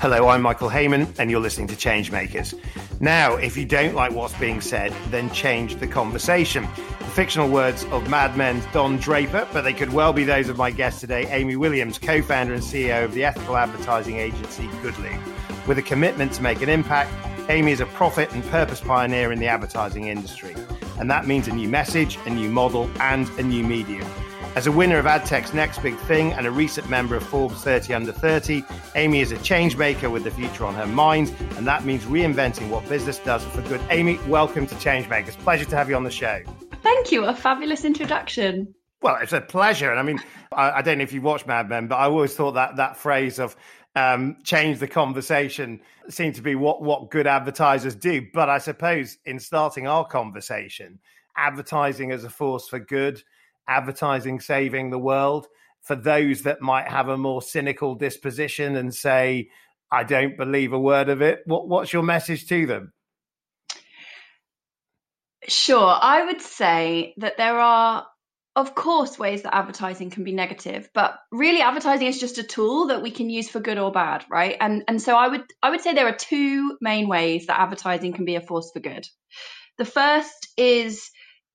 Hello, I'm Michael Hayman, and you're listening to Changemakers. Now, if you don't like what's being said, then change the conversation. The fictional words of Mad Men's Don Draper, but they could well be those of my guest today, Amy Williams, co founder and CEO of the ethical advertising agency Good-Loop. With a commitment to make an impact, Amy is a profit and purpose pioneer in the advertising industry. And that means a new message, a new model, and a new medium. As a winner of AdTech's Next Big Thing and a recent member of Forbes 30 Under 30, Amy is a change maker with the future on her mind, and that means reinventing what business does for good. Amy, welcome to Changemakers. Pleasure to have you on the show. Thank you. A fabulous introduction. Well, it's a pleasure. And I mean, I, I don't know if you've watched Mad Men, but I always thought that that phrase of um, change the conversation seemed to be what, what good advertisers do. But I suppose in starting our conversation, advertising as a force for good – advertising saving the world for those that might have a more cynical disposition and say, I don't believe a word of it? What, what's your message to them? Sure. I would say that there are, of course, ways that advertising can be negative, but really advertising is just a tool that we can use for good or bad, right? And and so I would I would say there are two main ways that advertising can be a force for good. The first is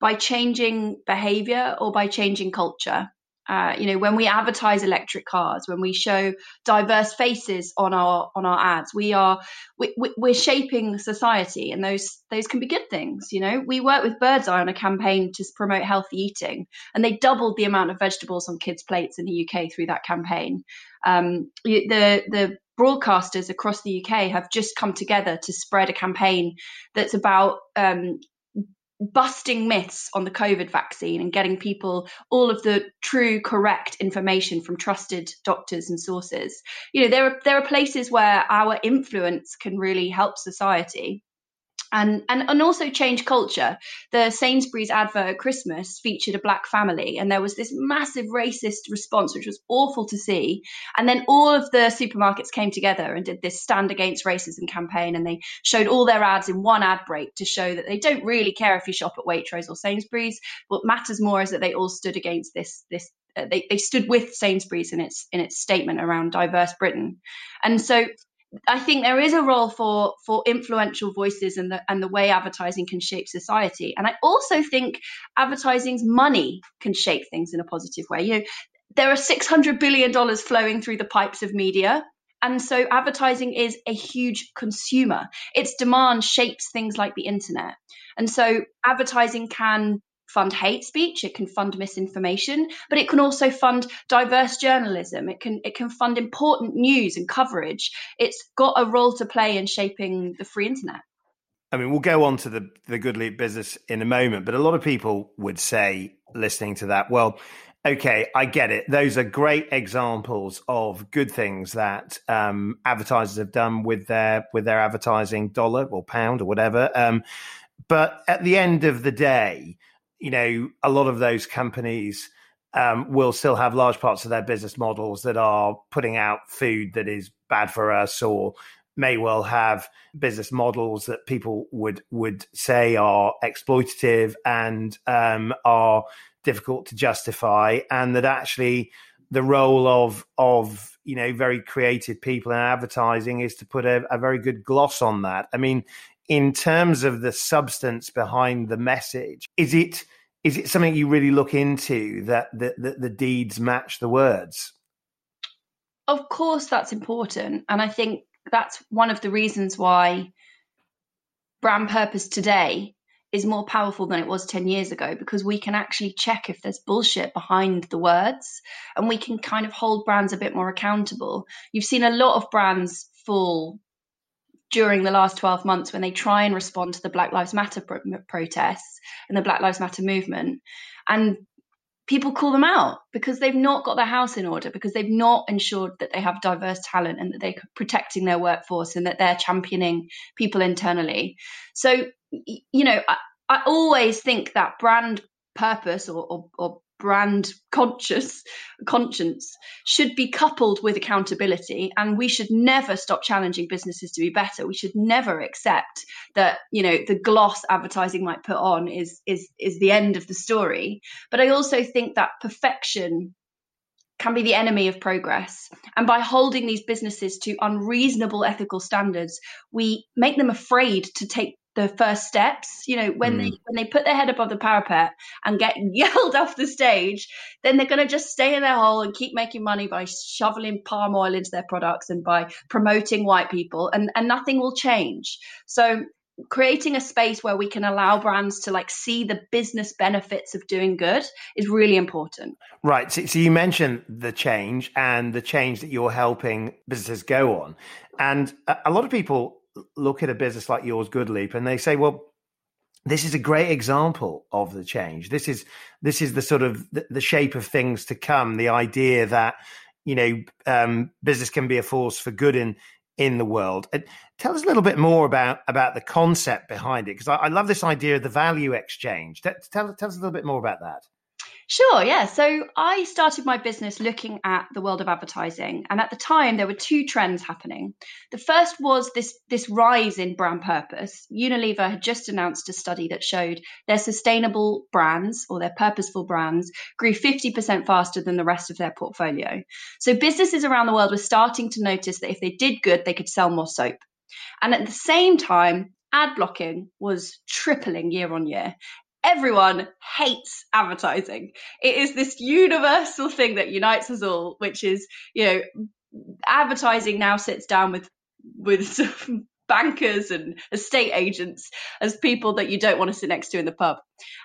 by changing behavior or by changing culture. Uh, you know, when we advertise electric cars, when we show diverse faces on our on our ads, we are we, we're shaping society, and those those can be good things. You know, we work with Birdseye on a campaign to promote healthy eating, and they doubled the amount of vegetables on kids' plates in the UK through that campaign. Um, the the broadcasters across the UK have just come together to spread a campaign that's about um, busting myths on the COVID vaccine and getting people all of the true, correct information from trusted doctors and sources. You know, there are there are places where our influence can really help society and, and and also change culture. The Sainsbury's advert at Christmas featured a black family, and there was this massive racist response, which was awful to see. And then all of the supermarkets came together and did this stand against racism campaign, and they showed all their ads in one ad break to show that they don't really care if you shop at Waitrose or Sainsbury's. What matters more is that they all stood against this this uh, they, they stood with Sainsbury's in its in its statement around diverse Britain. And so I think there is a role for for influential voices and the and the way advertising can shape society. And I also think advertising's money can shape things in a positive way. You know, there are six hundred billion dollars flowing through the pipes of media. And so advertising is a huge consumer. Its demand shapes things like the internet. And so advertising can fund hate speech it can fund misinformation but it can also fund diverse journalism it can it can fund important news and coverage it's got a role to play in shaping the free internet I mean, we'll go on to the the Good-Loop business in a moment, but a lot of people would say, listening to that, well, okay, I get it. Those are great examples of good things that um, advertisers have done with their with their advertising dollar or pound or whatever. Um, but at the end of the day, you know, a lot of those companies um, will still have large parts of their business models that are putting out food that is bad for us or may well have business models that people would would say are exploitative and um, are difficult to justify, and that actually the role of of you know very creative people in advertising is to put a, a very good gloss on that. I mean, in terms of the substance behind the message, is it is it something you really look into that the, the deeds match the words? Of course, that's important, and I think that's one of the reasons why brand purpose today is more powerful than it was 10 years ago because we can actually check if there's bullshit behind the words and we can kind of hold brands a bit more accountable. You've seen a lot of brands fall during the last 12 months when they try and respond to the Black Lives Matter pro- protests and the Black Lives Matter movement. And people call them out because they've not got their house in order, because they've not ensured that they have diverse talent and that they're protecting their workforce and that they're championing people internally. So, you know, I, I always think that brand purpose or, or, or brand conscious conscience should be coupled with accountability. And we should never stop challenging businesses to be better. We should never accept that you know the gloss advertising might put on is is is the end of the story. But i also think that perfection can be the enemy of progress. And by holding these businesses to unreasonable ethical standards, we make them afraid to take the first steps you know when mm. they when they put their head above the parapet and get yelled off the stage then they're going to just stay in their hole and keep making money by shoveling palm oil into their products and by promoting white people and and nothing will change so creating a space where we can allow brands to like see the business benefits of doing good is really important right so, so, you mentioned the change and the change that you're helping businesses go on and a, a lot of people look at a business like yours Good-Loop and they say well this is a great example of the change this is this is the sort of the, the shape of things to come the idea that you know um, business can be a force for good in in the world. And tell us a little bit more about about the concept behind it, because I, I, love this idea of the value exchange. Tell, tell, tell us a little bit more about that. Sure, yeah. So I started my business looking at the world of advertising, and at the time there were two trends happening. The first was this this rise in brand purpose. Unilever had just announced a study that showed their sustainable brands or their purposeful brands grew 50% faster than the rest of their portfolio. So businesses around the world were starting to notice that if they did good, they could sell more soap. And at the same time, ad blocking was tripling year on year everyone hates advertising. It is this universal thing that unites us all, which is, you know, advertising now sits down with with bankers and estate agents as people that you don't want to sit next to in the pub.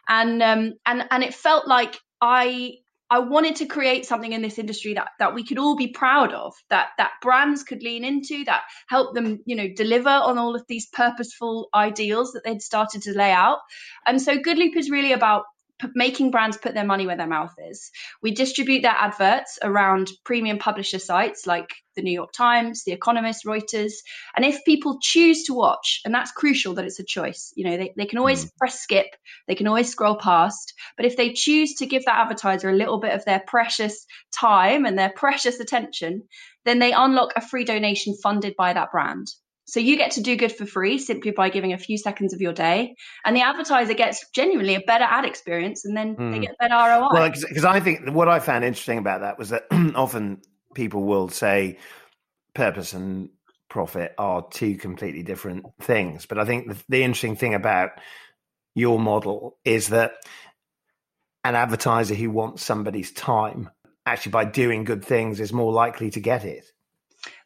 And um and and it felt like I I wanted to create something in this industry that that we could all be proud of, that that brands could lean into, that help them, you know, deliver on all of these purposeful ideals that they'd started to lay out. And so Good-Loop is really about making brands put their money where their mouth is. We distribute their adverts around premium publisher sites like the New York Times, The Economist, Reuters. And if people choose to watch, and that's crucial that it's a choice, you know, they, they can always mm. press skip, they can always scroll past. But if they choose to give that advertiser a little bit of their precious time and their precious attention, then they unlock a free donation funded by that brand. So you get to do good for free simply by giving a few seconds of your day, and the advertiser gets genuinely a better ad experience, and then mm. they hmm. get better ROI. Well, because I think what I found interesting about that was that often people will say purpose and profit are two completely different things, but I think the, the interesting thing about your model is that an advertiser who wants somebody's time actually by doing good things is more likely to get it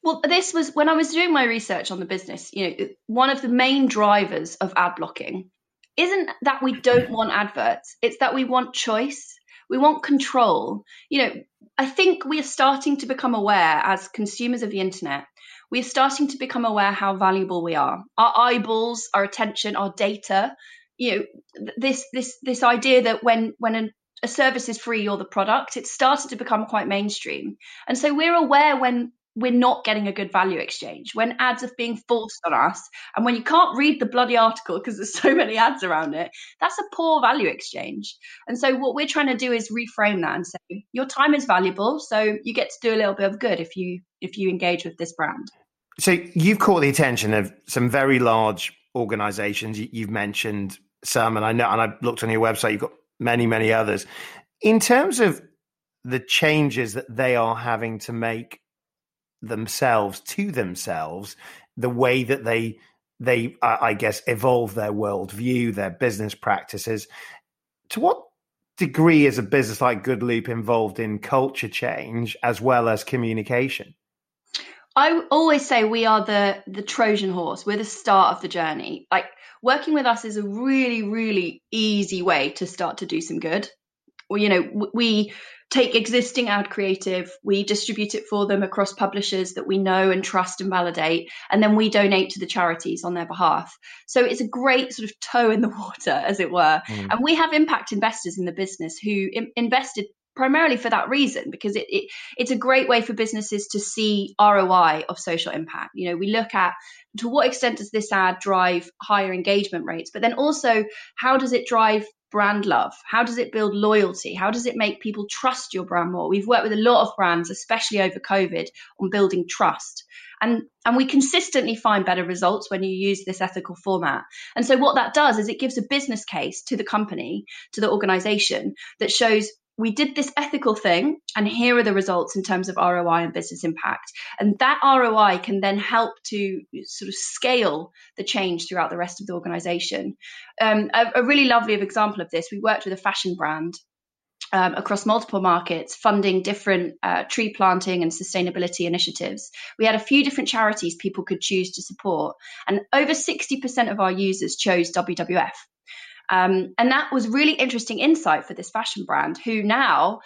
well, this was when I was doing my research on the business, you know, one of the main drivers of ad blocking isn't that we don't want adverts, it's that we want choice. We want control. You know, I think we are starting to become aware as consumers of the internet, we are starting to become aware how valuable we are. Our eyeballs, our attention, our data, you know, this this this idea that when when an a service is free, you're the product. It started to become quite mainstream. And so we're aware when we're not getting a good value exchange. When ads are being forced on us and when you can't read the bloody article because there's so many ads around it that's a poor value exchange. And so what we're trying to do is reframe that and say your time is valuable so you get to do a little bit of good if you if you engage with this brand. So you've caught the attention of some very large organizations. You've mentioned some and i know and i looked on your website you've got many many others. In terms of the changes that they are having to make themselves to themselves the way that they they I guess evolve their worldview, their business practices. To what degree is a business like Good-Loop involved in culture change as well as communication? I always say we are the the Trojan horse. We're the start of the journey. Like working with us is a really really easy way to start to do some good. Well, you know, we take existing ad creative, we distribute it for them across publishers that we know and trust and validate, and then we donate to the charities on their behalf. So it's a great sort of toe in the water, as it were. Mm. And we have impact investors in the business who Im- invested primarily for that reason because it, it, it's a great way for businesses to see ROI of social impact. You know, we look at to what extent does this ad drive higher engagement rates, but then also how does it drive brand love? How does it build loyalty? How does it make people trust your brand more? We've worked with a lot of brands, especially over COVID, on building trust. And, and we consistently find better results when you use this ethical format. And so what that does is it gives a business case to the company, to the organization that shows we did this ethical thing and here are the results in terms of ROI and business impact. And that ROI can then help to sort of scale the change throughout the rest of the organization. Um, a, a, really lovely example of this, we worked with a fashion brand um, across multiple markets, funding different uh, tree planting and sustainability initiatives. We had a few different charities people could choose to support, and over 60% of our users chose WWF. Um, and that was really interesting insight for this fashion brand who now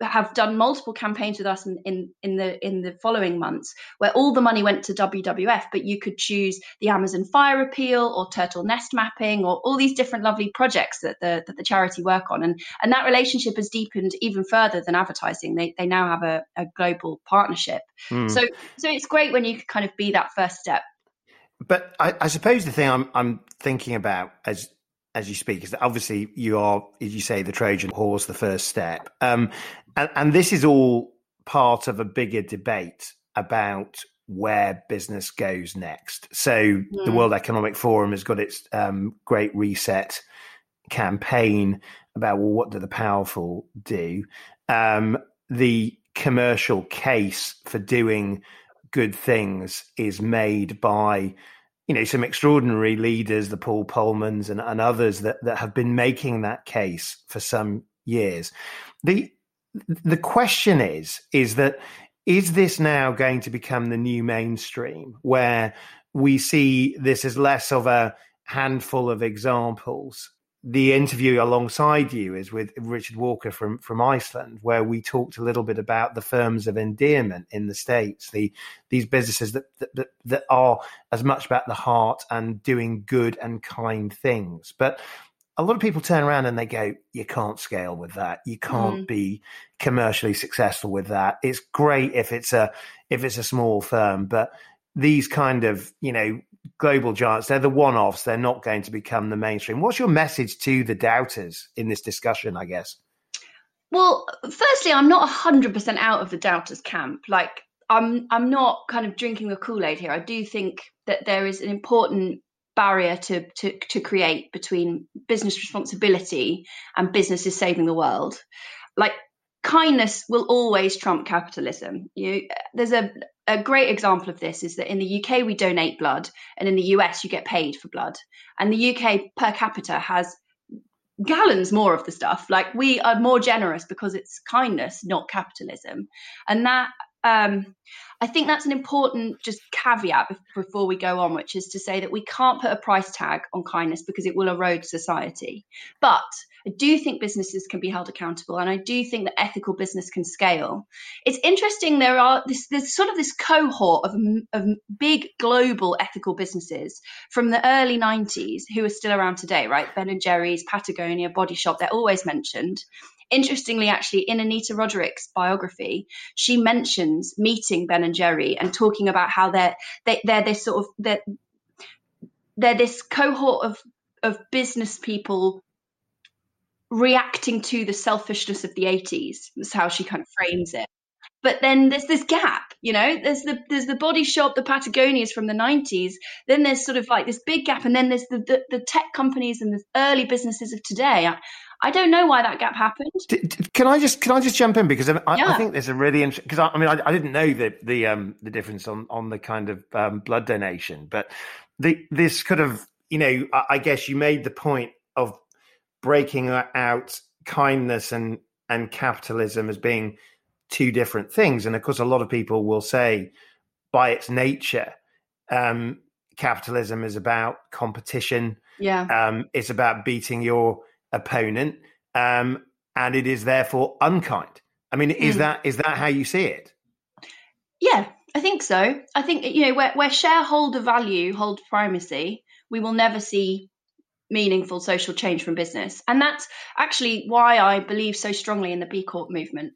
have done multiple campaigns with us in, in, in the in the following months where all the money went to WWF, but you could choose the Amazon Fire Appeal or Turtle Nest Mapping or all these different lovely projects that the that the charity work on, and and that relationship has deepened even further than advertising. They they now have a, a global partnership. Mm. So so it's great when you can kind of be that first step. But I, I suppose the thing I'm I'm thinking about as as you speak is that obviously you are, as you say, the Trojan horse, the first step. Um, and, and this is all part of a bigger debate about where business goes next. So mm. the World Economic Forum has got its um, great reset campaign about well, what do the powerful do? Um, the commercial case for doing good things is made by you know some extraordinary leaders, the Paul Polmans and, and others that that have been making that case for some years. the The question is is that is this now going to become the new mainstream where we see this as less of a handful of examples the interview alongside you is with Richard Walker from from Iceland, where we talked a little bit about the firms of endearment in the states, the these businesses that that, that are as much about the heart and doing good and kind things. But a lot of people turn around and they go, "You can't scale with that. You can't mm. be commercially successful with that. It's great if it's a if it's a small firm, but." These kind of, you know, global giants. They're the one offs. They're not going to become the mainstream. What's your message to the doubters in this discussion, I guess? Well, firstly, I'm not 100% out of the doubters camp. Like, I'm, I'm not kind of drinking the Kool Aid here. I do think that there is an important barrier to, to, to create between business responsibility and businesses saving the world. Like, kindness will always trump capitalism. You, there's a, a great example of this is that in the UK we donate blood, and in the US you get paid for blood. And the UK per capita has gallons more of the stuff. Like we are more generous because it's kindness, not capitalism. And that um, I think that's an important just caveat before we go on, which is to say that we can't put a price tag on kindness because it will erode society. But I do think businesses can be held accountable, and I do think that ethical business can scale. It's interesting. There are this there's sort of this cohort of, of big global ethical businesses from the early 90s who are still around today, right? Ben and Jerry's, Patagonia, Body Shop. They're always mentioned. Interestingly, actually, in Anita Roddick's biography, she mentions meeting Ben and Jerry and talking about how they're they, they're this sort of they're, they're this cohort of of business people reacting to the selfishness of the 80s That's how she kind of frames it. But then there's this gap you know? There's the there's the body shop the patagonias from the 90s then there's sort of like this big gap and then there's the the, the tech companies and the early businesses of today I don't know why that gap happened. Can I just can I just jump in because I, yeah. I think there's a really interesting because I, I, mean I, I, didn't know the the um the difference on on the kind of um, blood donation, but the this could have you know I, I guess you made the point of breaking out kindness and and capitalism as being two different things. And of course, a lot of people will say, by its nature, um, capitalism is about competition. Yeah, um, it's about beating your opponent, um, and it is therefore unkind. I mean, is mm. that is that how you see it? Yeah, I think so. I think you know where, where shareholder value holds primacy, we will never see meaningful social change from business. And that's actually why I believe so strongly in the B Corp movement.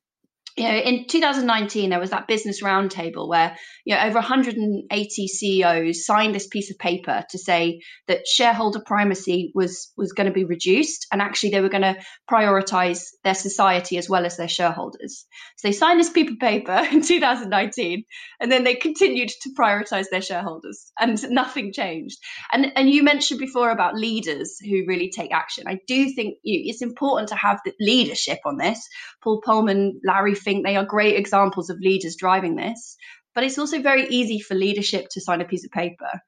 You know, in 2019, there was that business roundtable where you know over 180 CEOs signed this piece of paper to say that shareholder primacy was was going to be reduced, and actually they were going to prioritize their society as well as their shareholders. So they signed this piece of paper in 2019, and then they continued to prioritize their shareholders, and nothing changed. And and you mentioned before about leaders who really take action. I do think you know, it's important to have the leadership on this. Paul Polman, Larry think they are great examples of leaders driving this. But it's also very easy for leadership to sign a piece of paper.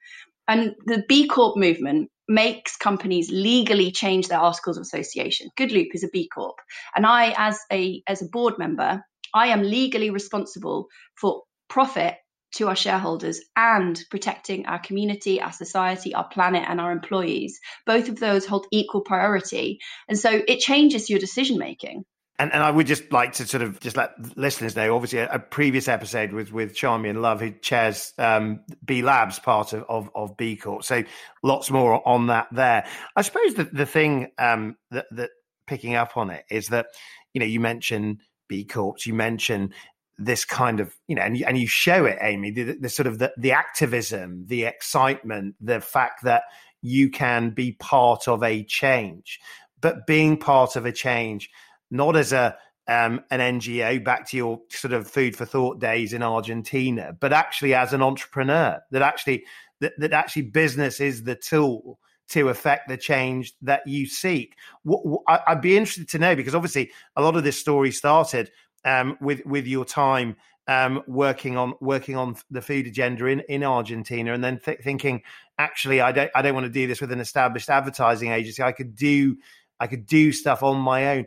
And the B Corp movement makes companies legally change their articles of association. Good-Loop is a B Corp. And I, as a as a board member, I am legally responsible for profit to our shareholders and protecting our community, our society, our planet, and our employees. Both of those hold equal priority. And so it changes your decision making. And, and I would just like to sort of just let listeners know, obviously, a, a previous episode with with Charmian Love, who chairs um, B Labs, part of, of, of B Corp. So lots more on that there. I suppose the, the thing um, that, that picking up on it is that, you know, you mentioned B Corps, you mentioned this kind of, you know, and, and you show it, Amy, the, the sort of the, the activism, the excitement, the fact that you can be part of a change. But being part of a change – not as a um, an NGO, back to your sort of food for thought days in Argentina, but actually as an entrepreneur. That actually that, that actually business is the tool to affect the change that you seek. What, what, I'd be interested to know because obviously a lot of this story started um, with with your time um, working on working on the food agenda in, in Argentina, and then th- thinking, actually, I don't I don't want to do this with an established advertising agency. I could do I could do stuff on my own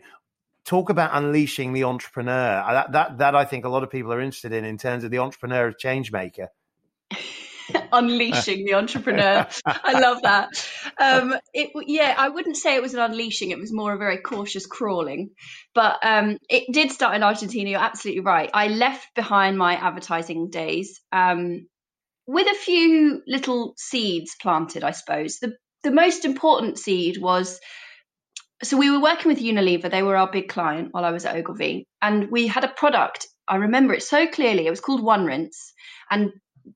talk about unleashing the entrepreneur. That, that, that I think a lot of people are interested in, in terms of the entrepreneur of change maker. unleashing the entrepreneur. I love that. Um, it, yeah, I wouldn't say it was an unleashing. It was more a very cautious crawling. But um, it did start in Argentina. You're absolutely right. I left behind my advertising days um, with a few little seeds planted, I suppose. The, the most important seed was so we were working with Unilever. They were our big client while I was at Ogilvy, and we had a product. I remember it so clearly. It was called One Rinse, and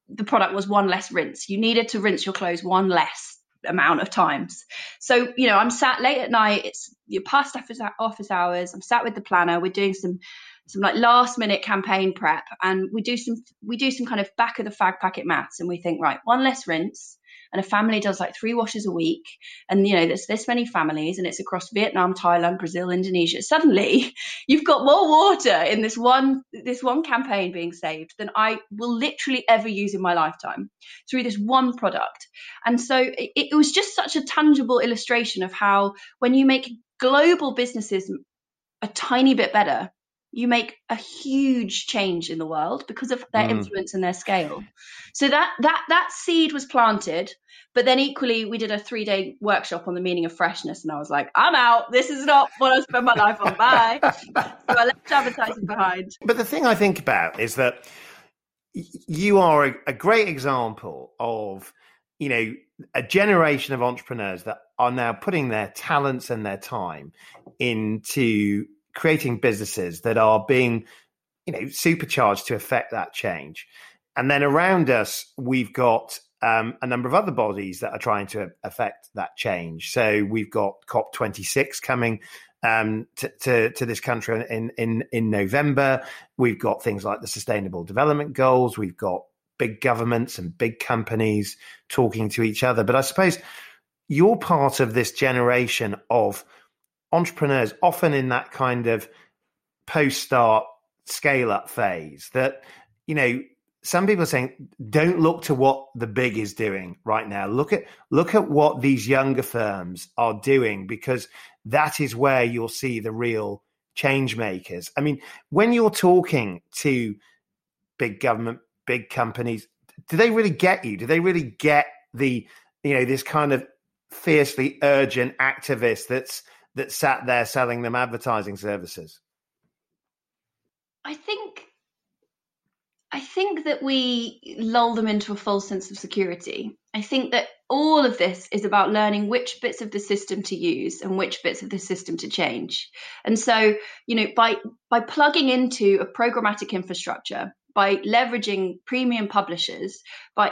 the product was one less rinse. You needed to rinse your clothes one less amount of times. So you know, I'm sat late at night. It's you're past office hours. I'm sat with the planner. We're doing some some like last minute campaign prep, and we do some we do some kind of back of the fag packet maths, and we think right, one less rinse and a family does like three washes a week and you know there's this many families and it's across vietnam thailand brazil indonesia. Suddenly you've got more water in this one this one campaign being saved than i will literally ever use in my lifetime through this one product. And so it, it was just such a tangible illustration of how when you make global businesses a tiny bit better you make a huge change in the world because of their mm. influence and their scale. So that that that seed was planted, but then equally we did a three day workshop on the meaning of freshness, and I was like, I'm out. This is not what I spend my life on. Bye. so I left advertising behind. But the thing I think about is that you are a, a great example of you know a generation of entrepreneurs that are now putting their talents and their time into creating businesses that are being, you know, supercharged to affect that change. And then around us, we've got um, a number of other bodies that are trying to affect that change. So we've got COP26 coming um, to, to, to, this country in, in, in November. We've got things like the Sustainable Development Goals. We've got big governments and big companies talking to each other. But I suppose you're part of this generation of entrepreneurs often in that kind of post start scale up phase that you know some people are saying don't look to what the big is doing right now. Look at look at what these younger firms are doing because that is where you'll see the real change makers. I mean when you're talking to big government big companies do they really get you? Do they really get the you know this kind of fiercely urgent activist that's that sat there selling them advertising services? I think I think that we lull them into a false sense of security. I think that all of this is about learning which bits of the system to use and which bits of the system to change. And so, you know, by by plugging into a programmatic infrastructure, by leveraging premium publishers, by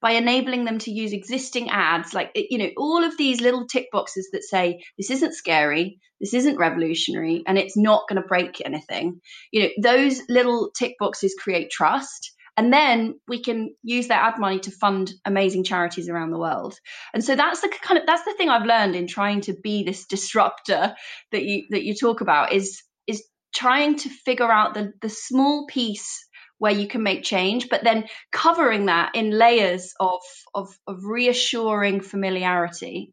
by enabling them to use existing ads, like you know, all of these little tick boxes that say this isn't scary, this isn't revolutionary, and it's not going to break anything. You know, those little tick boxes create trust. And then we can use that ad money to fund amazing charities around the world. And so that's the kind of that's the thing I've learned in trying to be this disruptor that you that you talk about is is trying to figure out the the small piece where you can make change, but then covering that in layers of, of, of reassuring familiarity.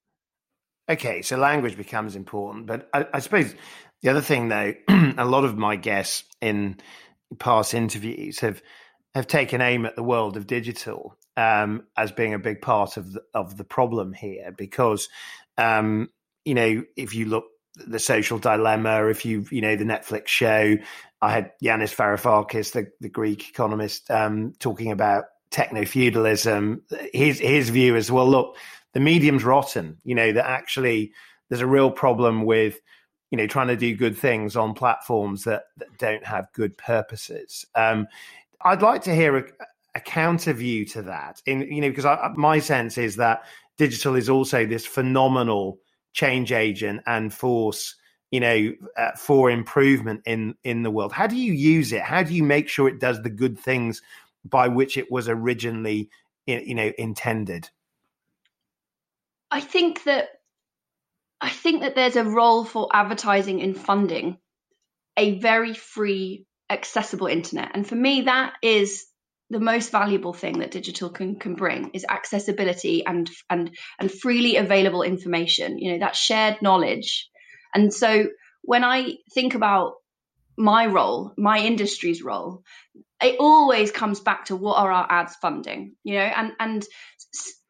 Okay, so language becomes important, but I, I suppose the other thing, though, a lot of my guests in past interviews have have taken aim at the world of digital um, as being a big part of the, of the problem here, because um, you know if you look the social dilemma, if you you know the Netflix show, I had Yanis Varoufakis, the, the Greek economist, um, talking about techno feudalism. His his view is well, look, the medium's rotten. You know that actually there's a real problem with you know trying to do good things on platforms that, that don't have good purposes. Um, I'd like to hear a, a, counter view to that. In you know because I, my sense is that digital is also this phenomenal change agent and force you know uh, for improvement in in the world? How do you use it? How do you make sure it does the good things by which it was originally you know intended? I think that i think that there's a role for advertising in funding a very free accessible internet. And for me that is the most valuable thing that digital can, can bring is accessibility and and and freely available information. You know that shared knowledge and so when i think about my role my industry's role it always comes back to what are our ads funding you know and and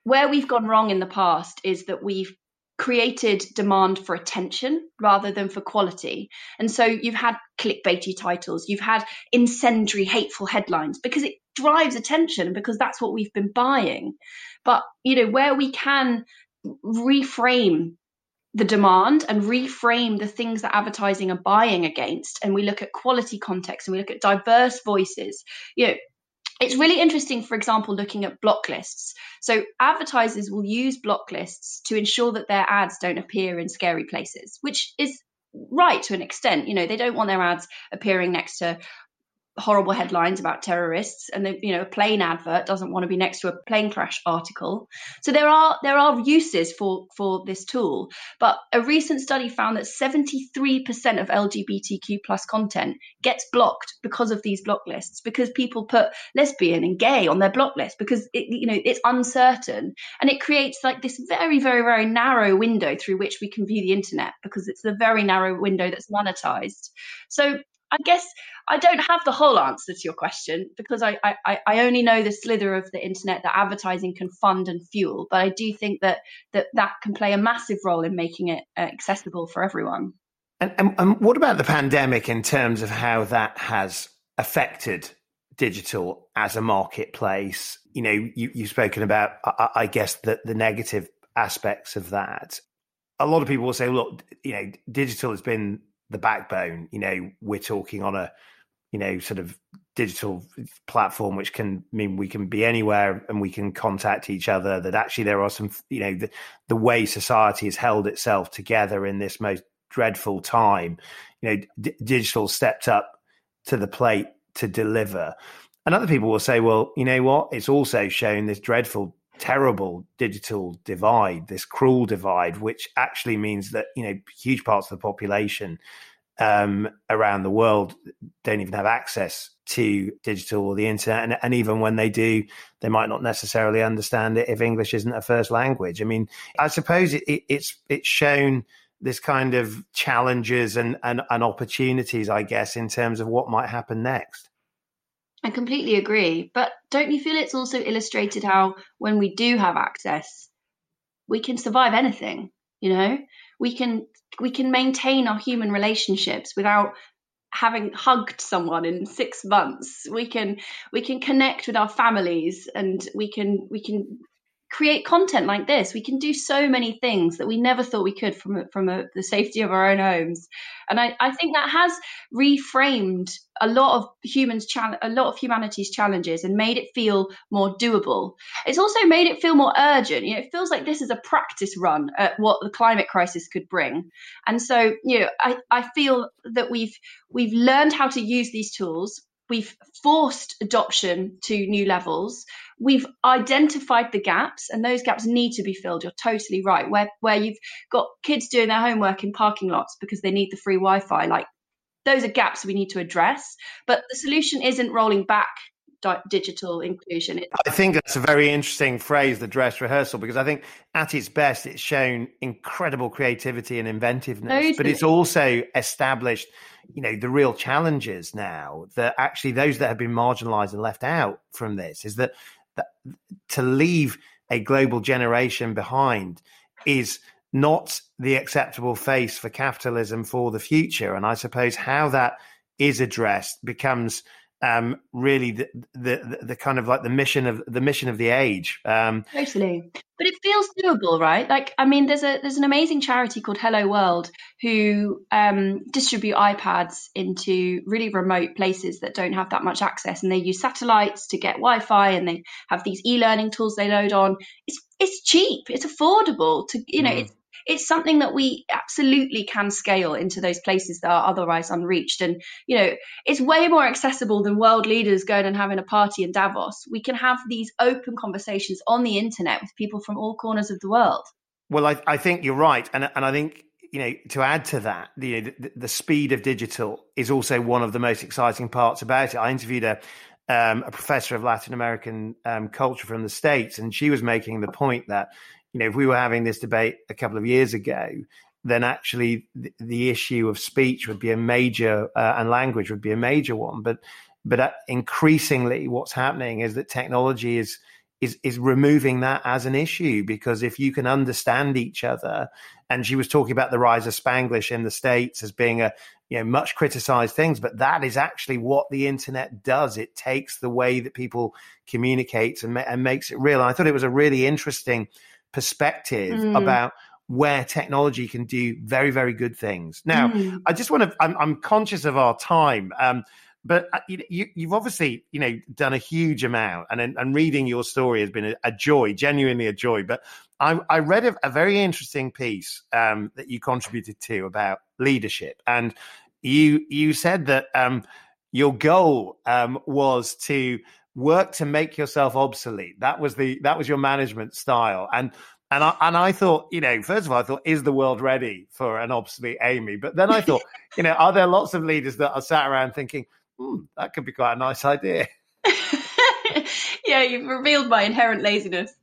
where we've gone wrong in the past is that we've created demand for attention rather than for quality. And so you've had clickbaity titles, you've had incendiary, hateful headlines because it drives attention because that's what we've been buying. But, you know, where we can reframe the demand and reframe the things that advertising are buying against and we look at quality context and we look at diverse voices you know it's really interesting, for example, looking at block lists. So advertisers will use block lists to ensure that their ads don't appear in scary places, which is right to an extent. You know, they don't want their ads appearing next to horrible headlines about terrorists and the, you know a plane advert doesn't want to be next to a plane crash article. So there are there are uses for for this tool but a recent study found that 73% of lgbtq plus content gets blocked because of these block lists because people put lesbian and gay on their block list because it, you know it's uncertain and it creates like this very very very narrow window through which we can view the internet because it's the very narrow window that's monetized. So I guess I don't have the whole answer to your question because I, I, I only know the slither of the internet that advertising can fund and fuel. But I do think that that, that can play a massive role in making it uh, accessible for everyone. And, and, and what about the pandemic in terms of how that has affected digital as a marketplace? You know, you, you've spoken about, I, I guess, the, the negative aspects of that. A lot of people will say, look, you know, digital has been the backbone. You know, we're talking on a, you know, sort of digital platform, which can mean we can be anywhere and we can contact each other. That actually there are some, you know, the, the way society has held itself together in this most dreadful time. You know, d- digital stepped up to the plate to deliver. And other people will say, well, you know what? It's also shown this dreadful terrible digital divide, this cruel divide, which actually means that you know huge parts of the population um, around the world don't even have access to digital or the internet, and, and, even when they do, they might not necessarily understand it if English isn't a first language. I mean, I suppose it, it, it's it's shown this kind of challenges and, and and opportunities, I guess, in terms of what might happen next. I completely agree. But don't you feel it's also illustrated how when we do have access, we can survive anything, you know? We can we can maintain our human relationships without having hugged someone in six months we can we can connect with our families and we can we can create content like this. We can do so many things that we never thought we could from from a, the safety of our own homes, and I, I think that has reframed a lot of humans a lot of humanity's challenges and made it feel more doable. It's also made it feel more urgent. You know, it feels like this is a practice run at what the climate crisis could bring, and so you know, I I feel that we've we've learned how to use these tools we've forced adoption to new levels. We've identified the gaps and those gaps need to be filled. You're totally right. Where where you've got kids doing their homework in parking lots because they need the free wi-fi like those are gaps we need to address. But the solution isn't rolling back digital inclusion. I think that's a very interesting phrase, the dress rehearsal, because I think at its best, it's shown incredible creativity and inventiveness, totally. but it's also established you know the real challenges now that actually those that have been marginalized and left out from this is that, that to leave a global generation behind is not the acceptable face for capitalism for the future and i suppose how that is addressed becomes um, really the, the, the kind of like the mission of the mission of the age. Um, totally, but it feels doable, right? Like, I mean, there's a there's an amazing charity called Hello World who um, distribute iPads into really remote places that don't have that much access, and they use satellites to get Wi-Fi, and they have these e-learning tools they load on. It's it's cheap, it's affordable to you know, mm. it's it's something that we absolutely can scale into those places that are otherwise unreached. And, you know, it's way more accessible than world leaders going and having a party in Davos. We can have these open conversations on the internet with people from all corners of the world. Well, I, I think you're right. And, and I think you know, to add to that, the, the, speed of digital is also one of the most exciting parts about it. I interviewed a um, a professor of Latin American um, culture from the states, and she was making the point that you know, if we were having this debate a couple of years ago, then actually the, the issue of speech would be a major uh, and language would be a major one. But but uh, increasingly, what's happening is that technology is is is removing that as an issue because if you can understand each other, and she was talking about the rise of Spanglish in the states as being a you know much criticized things, but that is actually what the internet does. It takes the way that people communicate and, ma- and makes it real. And I thought it was a really interesting perspective mm. about where technology can do very, very good things. Now, mm. I just want to, I'm, I'm, conscious of our time. Um, but uh, you, have obviously, you know, done a huge amount, and and reading your story has been a, a joy, genuinely a joy. But I, I read a, a, very interesting piece um, that you contributed to about leadership, and you you said that um, your goal um, was to work to make yourself obsolete. That was the that was your management style. And and I and I thought, you know, first of all, I thought, is the world ready for an obsolete Amy? But then I thought, you know, are there lots of leaders that are sat around thinking, hmm, that could be quite a nice idea? yeah, you've revealed my inherent laziness.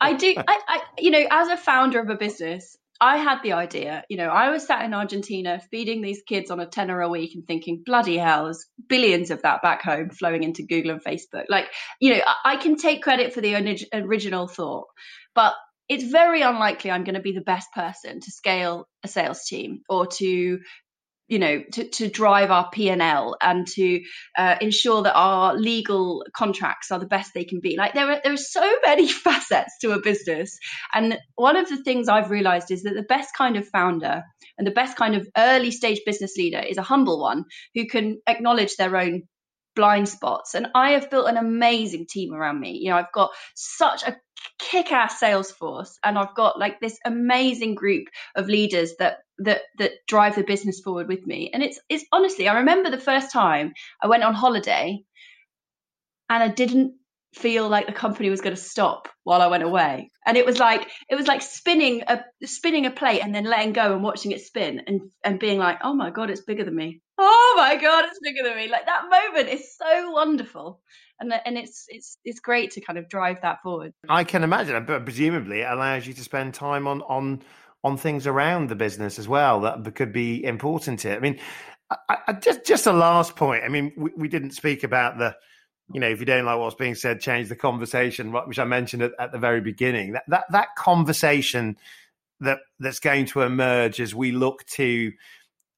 I do, I, I, you know, as a founder of a business, I had the idea, you know, I was sat in Argentina feeding these kids on a tenner a week and thinking, bloody hell, there's billions of that back home flowing into Google and Facebook. Like, you know, I can take credit for the original thought, but it's very unlikely I'm going to be the best person to scale a sales team or to you know to, to drive our p&l and to uh, ensure that our legal contracts are the best they can be. Like there are there are so many facets to a business. And one of the things i've realized is that the best kind of founder and the best kind of early stage business leader is a humble one who can acknowledge their own blind spots and i have built an amazing team around me. You know i've got such a kick-ass sales force and i've got like this amazing group of leaders that that that drive the business forward with me. And it's it's honestly i remember the first time i went on holiday and i didn't feel like the company was going to stop while i went away and it was like it was like spinning a spinning a plate and then letting go and watching it spin and and being like oh my god it's bigger than me oh my god it's bigger than me like that moment is so wonderful and and it's it's it's great to kind of drive that forward. I can imagine, but presumably it allows you to spend time on on on things around the business as well that could be important to it. I mean, I, I, just just a last point. I mean, we, we didn't speak about the you know, if you don't like what's being said, change the conversation, which I mentioned at, at, the very beginning. That that that conversation that that's going to emerge as we look to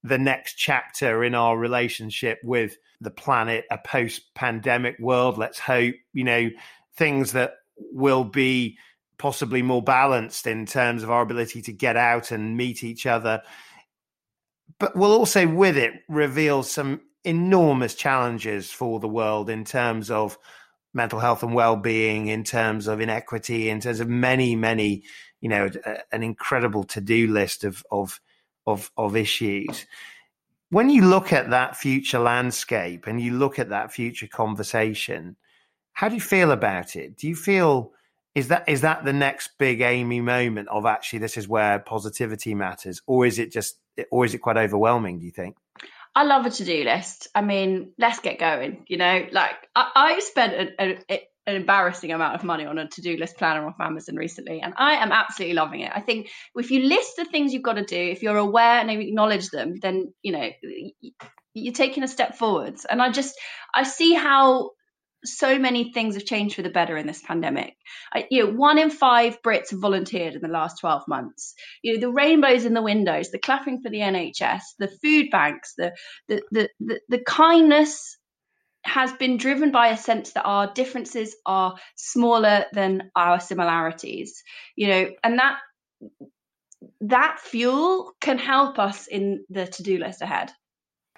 the next chapter in our relationship with the planet, a post pandemic world. Let's hope, you know, things that will be possibly more balanced in terms of our ability to get out and meet each other. But we'll also, with it, reveal some enormous challenges for the world in terms of mental health and well-being in terms of inequity in terms of many many you know uh, an incredible to-do list of of of, of issues. When you look at that future landscape and you look at that future conversation how do you feel about it? Do you feel is that is that the next big amy moment of actually this is where positivity matters or is it just or is it quite overwhelming do you think I love a to do list. I mean, let's get going. You know, like I, I spent an embarrassing amount of money on a to do list planner off Amazon recently, and I am absolutely loving it. I think if you list the things you've got to do, if you're aware and acknowledge them, then you know you're taking a step forwards. And I just I see how so many things have changed for the better in this pandemic. I, you know, one in five Brits have volunteered in the last 12 months. You know, the rainbows in the windows, the clapping for the NHS, the food banks, the the the the, the kindness has been driven by a sense that our differences are smaller than our similarities. You know, and that that fuel can help us in the to-do list ahead.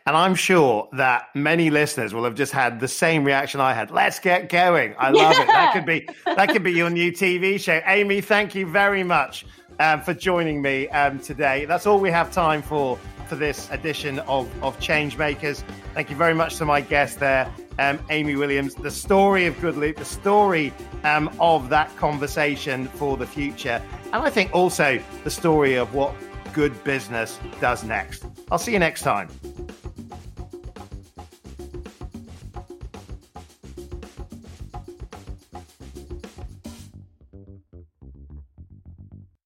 And I'm sure that many listeners will have just had the same reaction I had. Let's get going. I love yeah. it. That could be that could be your new TV show. Amy, thank you very much um, for joining me um, today. That's all we have time for for this edition of of Changemakers. Thank you very much to my guest there, um, Amy Williams. The story of Good-Loop, the story um, of that conversation for the future, and I think also the story of what good business does next. I'll see you next time.